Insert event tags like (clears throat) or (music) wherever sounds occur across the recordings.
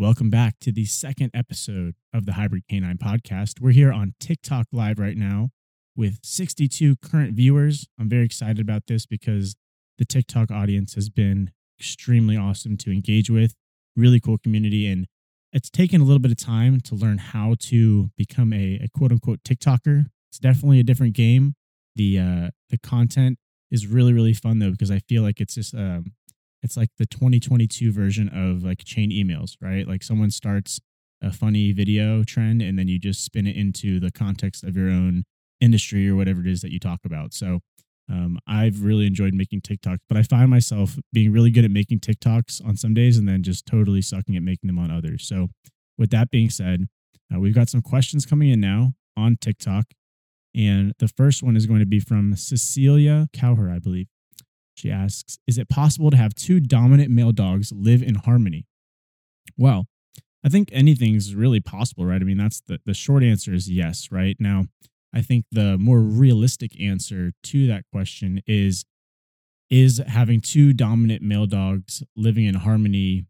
Welcome back to the second episode of the Hybrid Canine podcast. We're here on TikTok Live right now with 62 current viewers. I'm very excited about this because the TikTok audience has been extremely awesome to engage with, really cool community. And it's taken a little bit of time to learn how to become a, a quote unquote TikToker. It's definitely a different game. The uh, the content is really really fun though because I feel like it's just um, it's like the 2022 version of like chain emails, right? Like someone starts a funny video trend and then you just spin it into the context of your own industry or whatever it is that you talk about. So um, I've really enjoyed making TikToks, but I find myself being really good at making TikToks on some days and then just totally sucking at making them on others. So, with that being said, uh, we've got some questions coming in now on TikTok. And the first one is going to be from Cecilia Cowher, I believe. She asks Is it possible to have two dominant male dogs live in harmony? Well, I think anything's really possible, right? I mean, that's the, the short answer is yes, right? Now, I think the more realistic answer to that question is is having two dominant male dogs living in harmony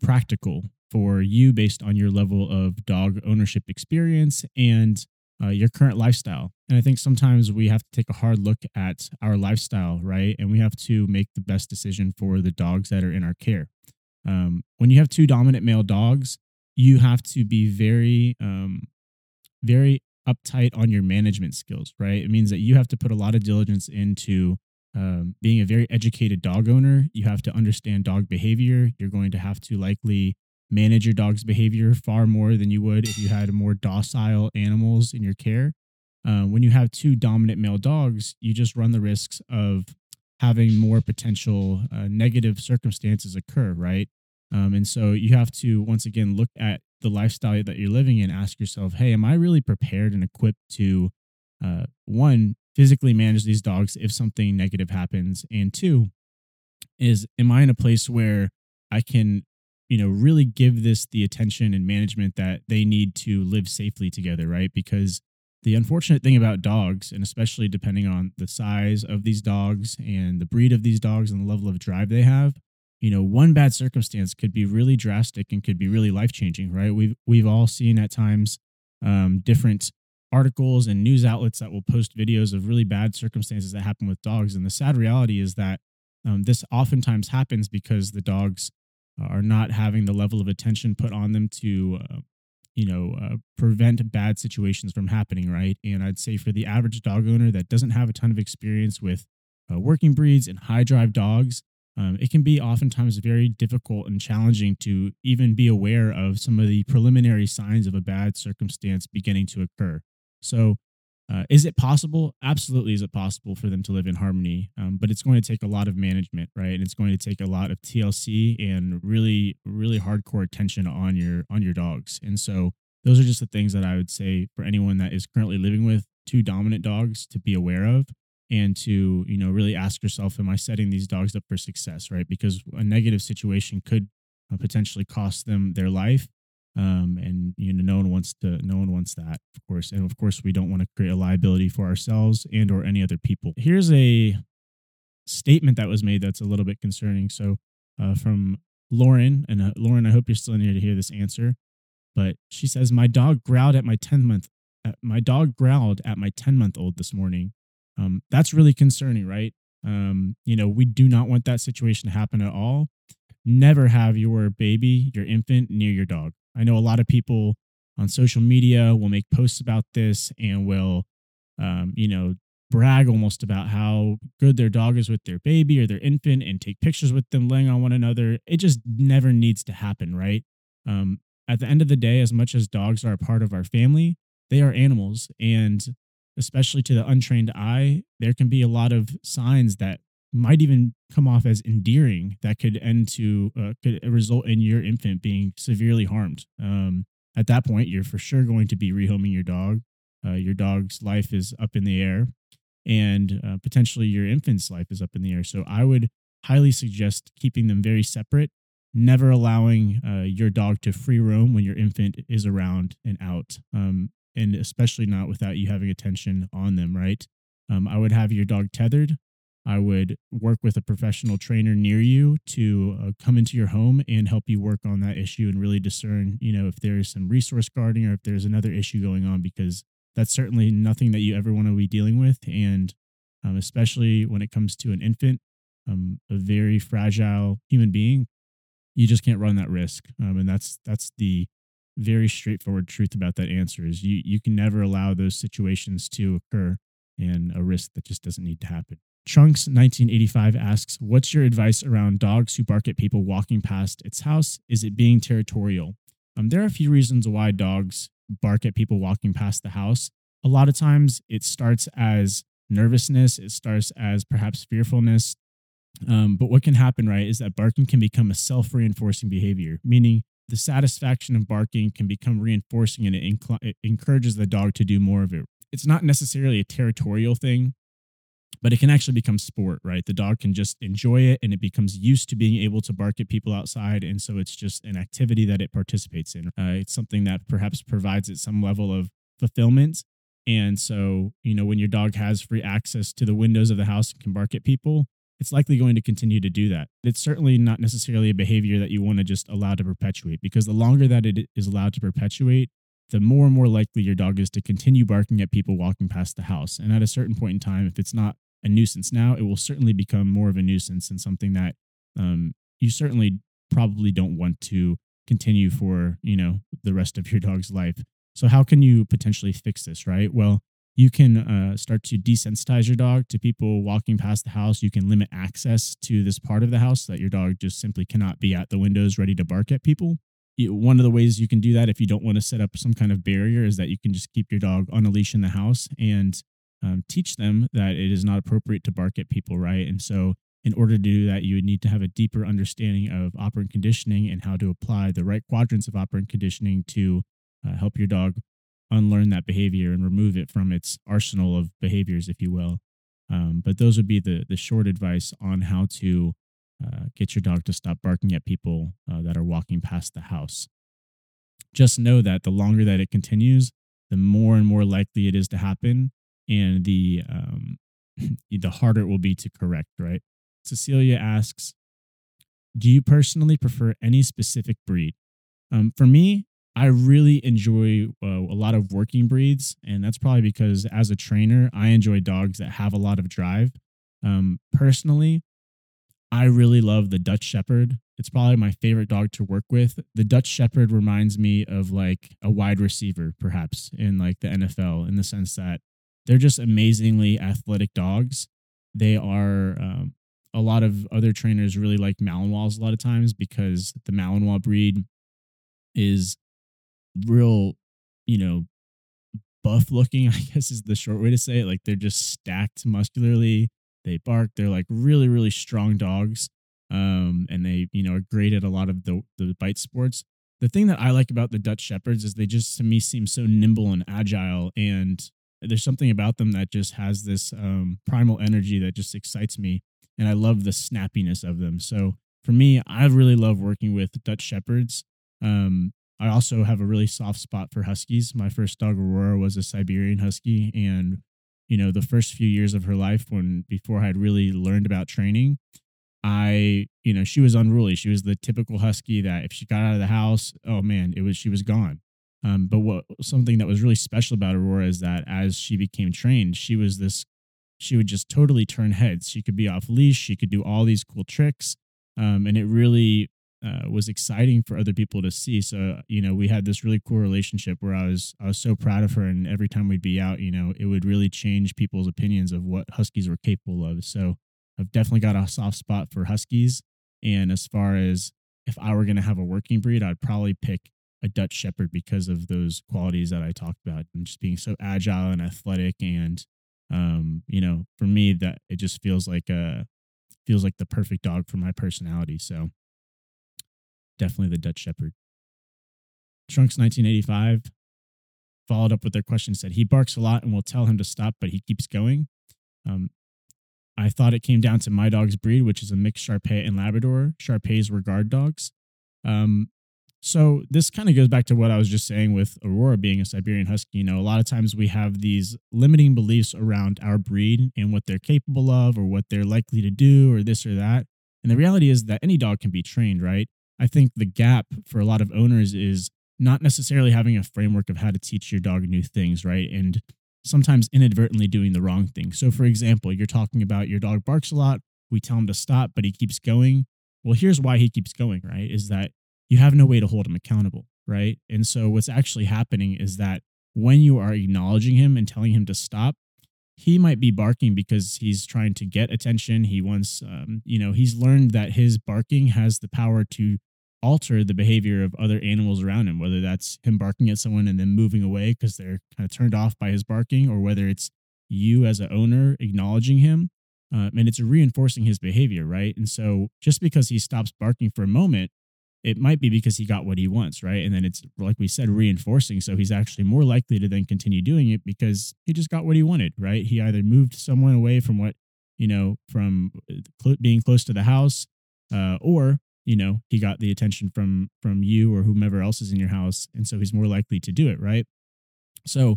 practical for you based on your level of dog ownership experience and uh, your current lifestyle. And I think sometimes we have to take a hard look at our lifestyle, right? And we have to make the best decision for the dogs that are in our care. Um, when you have two dominant male dogs, you have to be very, um, very uptight on your management skills, right? It means that you have to put a lot of diligence into um, being a very educated dog owner. You have to understand dog behavior. You're going to have to likely manage your dog's behavior far more than you would if you had more docile animals in your care. Uh, when you have two dominant male dogs, you just run the risks of having more potential uh, negative circumstances occur, right? Um, and so you have to once again look at the lifestyle that you're living in. Ask yourself, hey, am I really prepared and equipped to uh, one physically manage these dogs if something negative happens, and two is am I in a place where I can you know really give this the attention and management that they need to live safely together right? Because the unfortunate thing about dogs and especially depending on the size of these dogs and the breed of these dogs and the level of drive they have you know one bad circumstance could be really drastic and could be really life changing right? We've we've all seen at times um, different articles and news outlets that will post videos of really bad circumstances that happen with dogs. And the sad reality is that um, this oftentimes happens because the dogs are not having the level of attention put on them to uh, you know uh, prevent bad situations from happening right? And i'd say for the average dog owner that doesn't have a ton of experience with uh, working breeds and high drive dogs um, it can be oftentimes very difficult and challenging to even be aware of some of the preliminary signs of a bad circumstance beginning to occur. So uh, is it possible? Absolutely, is it possible for them to live in harmony? Um, but it's going to take a lot of management, right? And it's going to take a lot of TLC and really, really hardcore attention on your on your dogs. And so those are just the things that I would say for anyone that is currently living with two dominant dogs to be aware of and to you know really ask yourself, am I setting these dogs up for success, right? Because a negative situation could uh, potentially cost them their life um, and you know no one wants to no one wants that of course. And of course we don't want to create a liability for ourselves and or any other people. Here's a statement that was made that's a little bit concerning. So uh, from lauren and uh, lauren i hope you're still in here to hear this answer but she says my dog growled at my 10 month uh, my dog growled at my 10 month old this morning. Um, that's really concerning right? Um, you know we do not want that situation to happen at all. Never have your baby your infant near your dog I know a lot of people on social media will make posts about this and will, um, you know, brag almost about how good their dog is with their baby or their infant and take pictures with them laying on one another. It just never needs to happen, right? Um, at the end of the day, as much as dogs are a part of our family, they are animals. And especially to the untrained eye, there can be a lot of signs that might even come off as endearing that could end to uh, could result in your infant being severely harmed. Um, at that point, you're for sure going to be rehoming your dog. Uh, your dog's life is up in the air, and uh, potentially your infant's life is up in the air. So I would highly suggest keeping them very separate, never allowing uh, your dog to free roam when your infant is around and out, um, and especially not without you having attention on them. Right. Um, I would have your dog tethered I would work with a professional trainer near you to uh, come into your home and help you work on that issue and really discern, you know, if there's some resource guarding or if there's another issue going on, because that's certainly nothing that you ever want to be dealing with. And um, especially when it comes to an infant, um, a very fragile human being, you just can't run that risk. Um, and that's that's the very straightforward truth about that answer is you you can never allow those situations to occur and a risk that just doesn't need to happen. Trunks 1985 asks, What's your advice around dogs who bark at people walking past its house? Is it being territorial? Um, there are a few reasons why dogs bark at people walking past the house. A lot of times it starts as nervousness, it starts as perhaps fearfulness. Um, but what can happen, right, is that barking can become a self reinforcing behavior, meaning the satisfaction of barking can become reinforcing and it, inc- it encourages the dog to do more of it. It's not necessarily a territorial thing but it can actually become sport, right? The dog can just enjoy it and it becomes used to being able to bark at people outside. And so it's just an activity that it participates in. Uh, it's something that perhaps provides it some level of fulfillment. And so, you know, when your dog has free access to the windows of the house and can bark at people, it's likely going to continue to do that. It's certainly not necessarily a behavior that you want to just allow to perpetuate because the longer that it is allowed to perpetuate, the more and more likely your dog is to continue barking at people walking past the house. And at a certain point in time, if it's not a nuisance now, it will certainly become more of a nuisance and something that um, you certainly probably don't want to continue for you know the rest of your dog's life. So how can you potentially fix this? Right. Well, you can uh, start to desensitize your dog to people walking past the house. You can limit access to this part of the house so that your dog just simply cannot be at the windows ready to bark at people. One of the ways you can do that if you don't want to set up some kind of barrier is that you can just keep your dog on a leash in the house and um, teach them that it is not appropriate to bark at people, right? And so, in order to do that, you would need to have a deeper understanding of operant conditioning and how to apply the right quadrants of operant conditioning to uh, help your dog unlearn that behavior and remove it from its arsenal of behaviors, if you will. Um, but those would be the the short advice on how to uh, get your dog to stop barking at people uh, that are walking past the house. Just know that the longer that it continues, the more and more likely it is to happen and the um, (clears throat) the harder it will be to correct. Right? Cecilia asks, "Do you personally prefer any specific breed?" Um, for me, I really enjoy uh, a lot of working breeds, and that's probably because as a trainer, I enjoy dogs that have a lot of drive. Um, personally, I really love the Dutch Shepherd. It's probably my favorite dog to work with. The Dutch Shepherd reminds me of like a wide receiver, perhaps in like the NFL, in the sense that they're just amazingly athletic dogs. They are um, a lot of other trainers really like Malinois a lot of times because the Malinois breed is real, you know, buff looking, (laughs) I guess is the short way to say it. Like they're just stacked muscularly. They bark. They're like really, really strong dogs. Um, and they, you know, are great at a lot of the, the bite sports. The thing that I like about the Dutch Shepherds is they just to me seem so nimble and agile and there's something about them that just has this um, primal energy that just excites me, and I love the snappiness of them. So for me, I really love working with Dutch Shepherds. Um, I also have a really soft spot for Huskies. My first dog, Aurora, was a Siberian Husky, and you know, the first few years of her life, when before I had really learned about training, I, you know, she was unruly. She was the typical husky that if she got out of the house, oh man, it was she was gone. Um, but what something that was really special about Aurora is that as she became trained, she was this. She would just totally turn heads. She could be off leash. She could do all these cool tricks, um, and it really uh, was exciting for other people to see. So you know, we had this really cool relationship where I was I was so proud of her, and every time we'd be out, you know, it would really change people's opinions of what huskies were capable of. So I've definitely got a soft spot for huskies. And as far as if I were going to have a working breed, I'd probably pick a Dutch Shepherd because of those qualities that I talked about and just being so agile and athletic. And, um, you know, for me, that it just feels like a, feels like the perfect dog for my personality. So definitely the Dutch Shepherd. Trunks 1985 followed up with their question said, He barks a lot and we'll tell him to stop, but he keeps going. Um, I thought it came down to my dog's breed, which is a mixed Shar Pei and Labrador. Shar Peis were guard dogs. Um, So this kind of goes back to what I was just saying with Aurora being a Siberian Husky. You know, a lot of times we have these limiting beliefs around our breed and what they're capable of or what they're likely to do or this or that. And the reality is that any dog can be trained, right? I think the gap for a lot of owners is not necessarily having a framework of how to teach your dog new things, right? And sometimes inadvertently doing the wrong thing. So, for example, you're talking about your dog barks a lot. We tell him to stop, but he keeps going. Well, here's why he keeps going, right? Is that you have no way to hold him accountable, right? And so, what's actually happening is that when you are acknowledging him and telling him to stop, he might be barking because he's trying to get attention. He wants, um, you know, he's learned that his barking has the power to alter the behavior of other animals around him, whether that's him barking at someone and then moving away because they're kind of turned off by his barking, or whether it's you as an owner acknowledging him. Uh, and it's reinforcing his behavior, right? And so just because he stops barking for a moment, it might be because he got what he wants, right? And then it's like we said, reinforcing. So he's actually more likely to then continue doing it because he just got what he wanted, right? He either moved someone away from what, you know, from uh, being close to the house, uh, or you know he got the attention from from you or whomever else is in your house and so he's more likely to do it right? So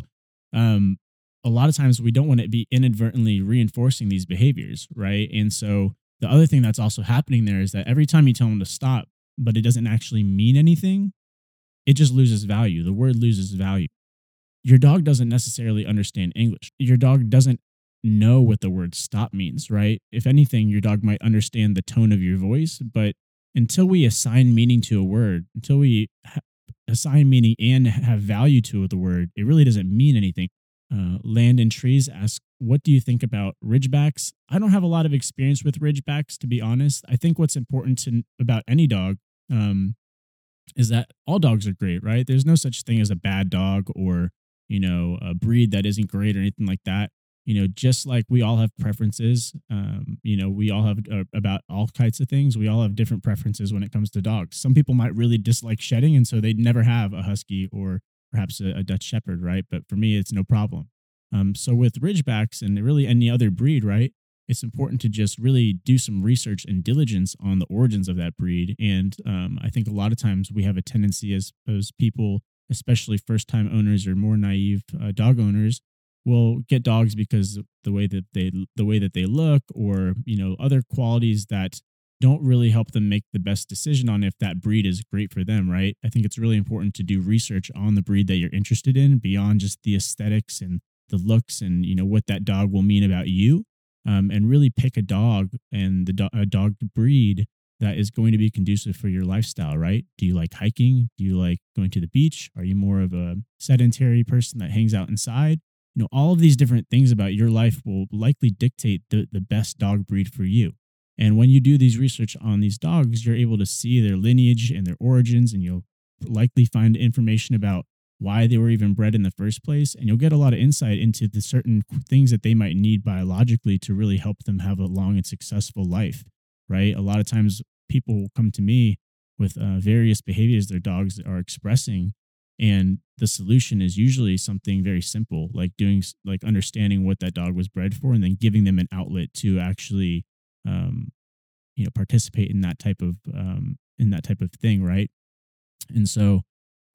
um a lot of times we don't want to be inadvertently reinforcing these behaviors right? And so the other thing that's also happening there is that every time you tell them to stop but it doesn't actually mean anything it just loses value. The word loses value. Your dog doesn't necessarily understand english. Your dog doesn't know what the word stop means right? If anything your dog might understand the tone of your voice but until we assign meaning to a word, until we ha- assign meaning and have value to the word, it really doesn't mean anything. Uh, Land and Trees ask, What do you think about ridgebacks? I don't have a lot of experience with ridgebacks, to be honest. I think what's important to, about any dog um, is that all dogs are great, right? There's no such thing as a bad dog or, you know, a breed that isn't great or anything like that you know, just like we all have preferences, um, you know, we all have uh, about all kinds of things. We all have different preferences when it comes to dogs. Some people might really dislike shedding, and so they'd never have a husky or perhaps a, a Dutch Shepherd, right? But for me, it's no problem. Um, so with Ridgebacks and really any other breed, right? It's important to just really do some research and diligence on the origins of that breed. And um, I think a lot of times we have a tendency as, as people, especially first time owners or more naive uh, dog owners, will get dogs because the way that they the way that they look or you know other qualities that don't really help them make the best decision on if that breed is great for them right? I think it's really important to do research on the breed that you're interested in beyond just the aesthetics and the looks and you know what that dog will mean about you um, and really pick a dog and the do- a dog breed that is going to be conducive for your lifestyle right? Do you like hiking? Do you like going to the beach? Are you more of a sedentary person that hangs out inside you know all of these different things about your life will likely dictate the, the best dog breed for you. And when you do these research on these dogs you're able to see their lineage and their origins and you'll likely find information about why they were even bred in the first place and you'll get a lot of insight into the certain things that they might need biologically to really help them have a long and successful life right? A lot of times people come to me with uh, various behaviors their dogs are expressing and the solution is usually something very simple like doing like understanding what that dog was bred for and then giving them an outlet to actually um, you know participate in that type of um, in that type of thing right? And so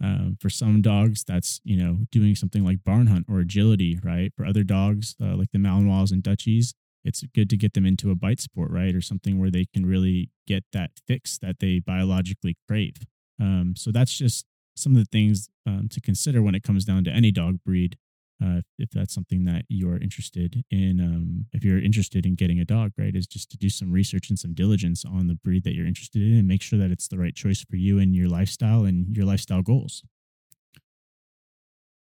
um, for some dogs that's you know doing something like barn hunt or agility right? For other dogs uh, like the malinois and dutchies it's good to get them into a bite sport right? Or something where they can really get that fix that they biologically crave. Um, so that's just some of the things um, to consider when it comes down to any dog breed. Uh, if that's something that you're interested in, um, if you're interested in getting a dog, right, is just to do some research and some diligence on the breed that you're interested in and make sure that it's the right choice for you and your lifestyle and your lifestyle goals.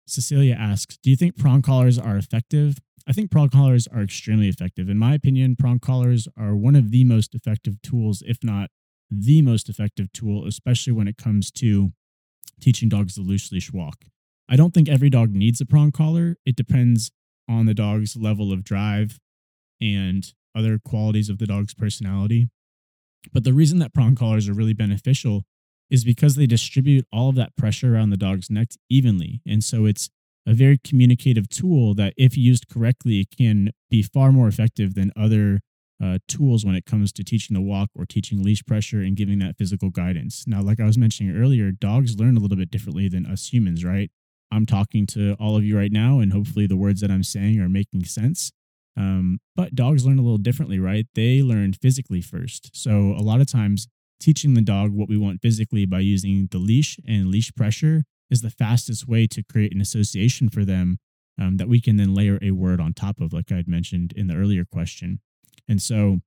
Cecilia asks, Do you think prong collars are effective? I think prong collars are extremely effective. In my opinion, prong collars are one of the most effective tools, if not the most effective tool, especially when it comes to teaching dogs the loose leash walk. I don't think every dog needs a prong collar. It depends on the dog's level of drive and other qualities of the dog's personality. But the reason that prong collars are really beneficial is because they distribute all of that pressure around the dog's neck evenly. And so it's a very communicative tool that, if used correctly, can be far more effective than other uh, tools when it comes to teaching the walk or teaching leash pressure and giving that physical guidance. Now, like I was mentioning earlier, dogs learn a little bit differently than us humans, right? I'm talking to all of you right now, and hopefully the words that I'm saying are making sense. Um, but dogs learn a little differently, right? They learn physically first. So a lot of times, teaching the dog what we want physically by using the leash and leash pressure is the fastest way to create an association for them um, that we can then layer a word on top of, like I had mentioned in the earlier question. And so,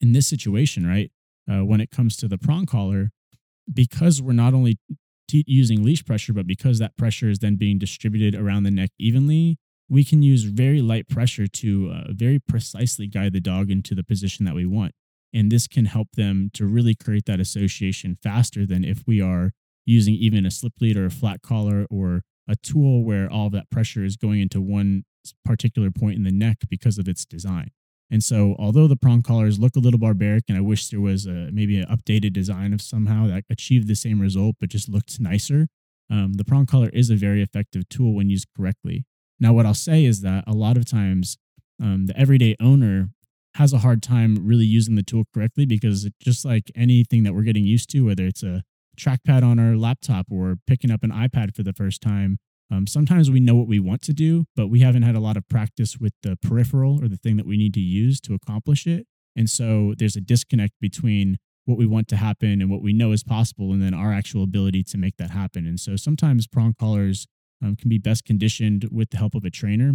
in this situation, right, uh, when it comes to the prong collar, because we're not only t- using leash pressure, but because that pressure is then being distributed around the neck evenly, we can use very light pressure to uh, very precisely guide the dog into the position that we want. And this can help them to really create that association faster than if we are using even a slip lead or a flat collar or a tool where all of that pressure is going into one particular point in the neck because of its design. And so, although the prong collars look a little barbaric, and I wish there was a, maybe an updated design of somehow that achieved the same result but just looked nicer, um, the prong collar is a very effective tool when used correctly. Now, what I'll say is that a lot of times um, the everyday owner has a hard time really using the tool correctly because just like anything that we're getting used to, whether it's a trackpad on our laptop or picking up an iPad for the first time, um, sometimes we know what we want to do, but we haven't had a lot of practice with the peripheral or the thing that we need to use to accomplish it. And so there's a disconnect between what we want to happen and what we know is possible, and then our actual ability to make that happen. And so sometimes prong collars um, can be best conditioned with the help of a trainer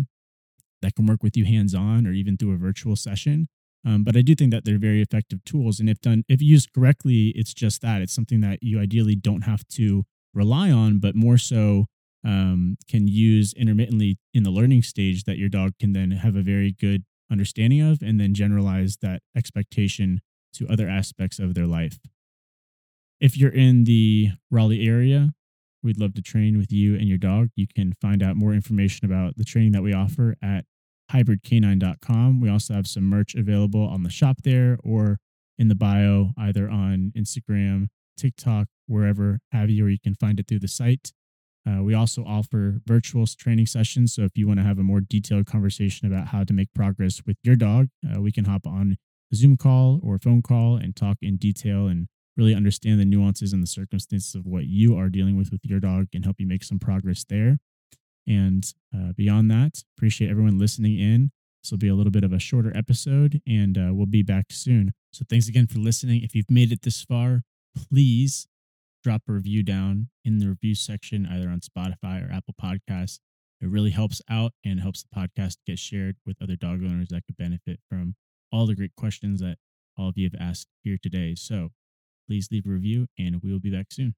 that can work with you hands on or even through a virtual session. Um, but I do think that they're very effective tools, and if done, if used correctly, it's just that it's something that you ideally don't have to rely on, but more so um, can use intermittently in the learning stage that your dog can then have a very good understanding of, and then generalize that expectation to other aspects of their life. If you're in the Raleigh area, we'd love to train with you and your dog. You can find out more information about the training that we offer at hybridcanine.com. We also have some merch available on the shop there or in the bio, either on Instagram, TikTok, wherever have you, or you can find it through the site. Uh, we also offer virtual training sessions. So if you want to have a more detailed conversation about how to make progress with your dog, uh, we can hop on a Zoom call or a phone call and talk in detail and really understand the nuances and the circumstances of what you are dealing with with your dog and help you make some progress there. And uh, beyond that, appreciate everyone listening in. This will be a little bit of a shorter episode, and uh, we'll be back soon. So thanks again for listening. If you've made it this far, please drop a review down in the review section, either on Spotify or Apple Podcasts. It really helps out and helps the podcast get shared with other dog owners that could benefit from all the great questions that all of you have asked here today. So please leave a review and we will be back soon.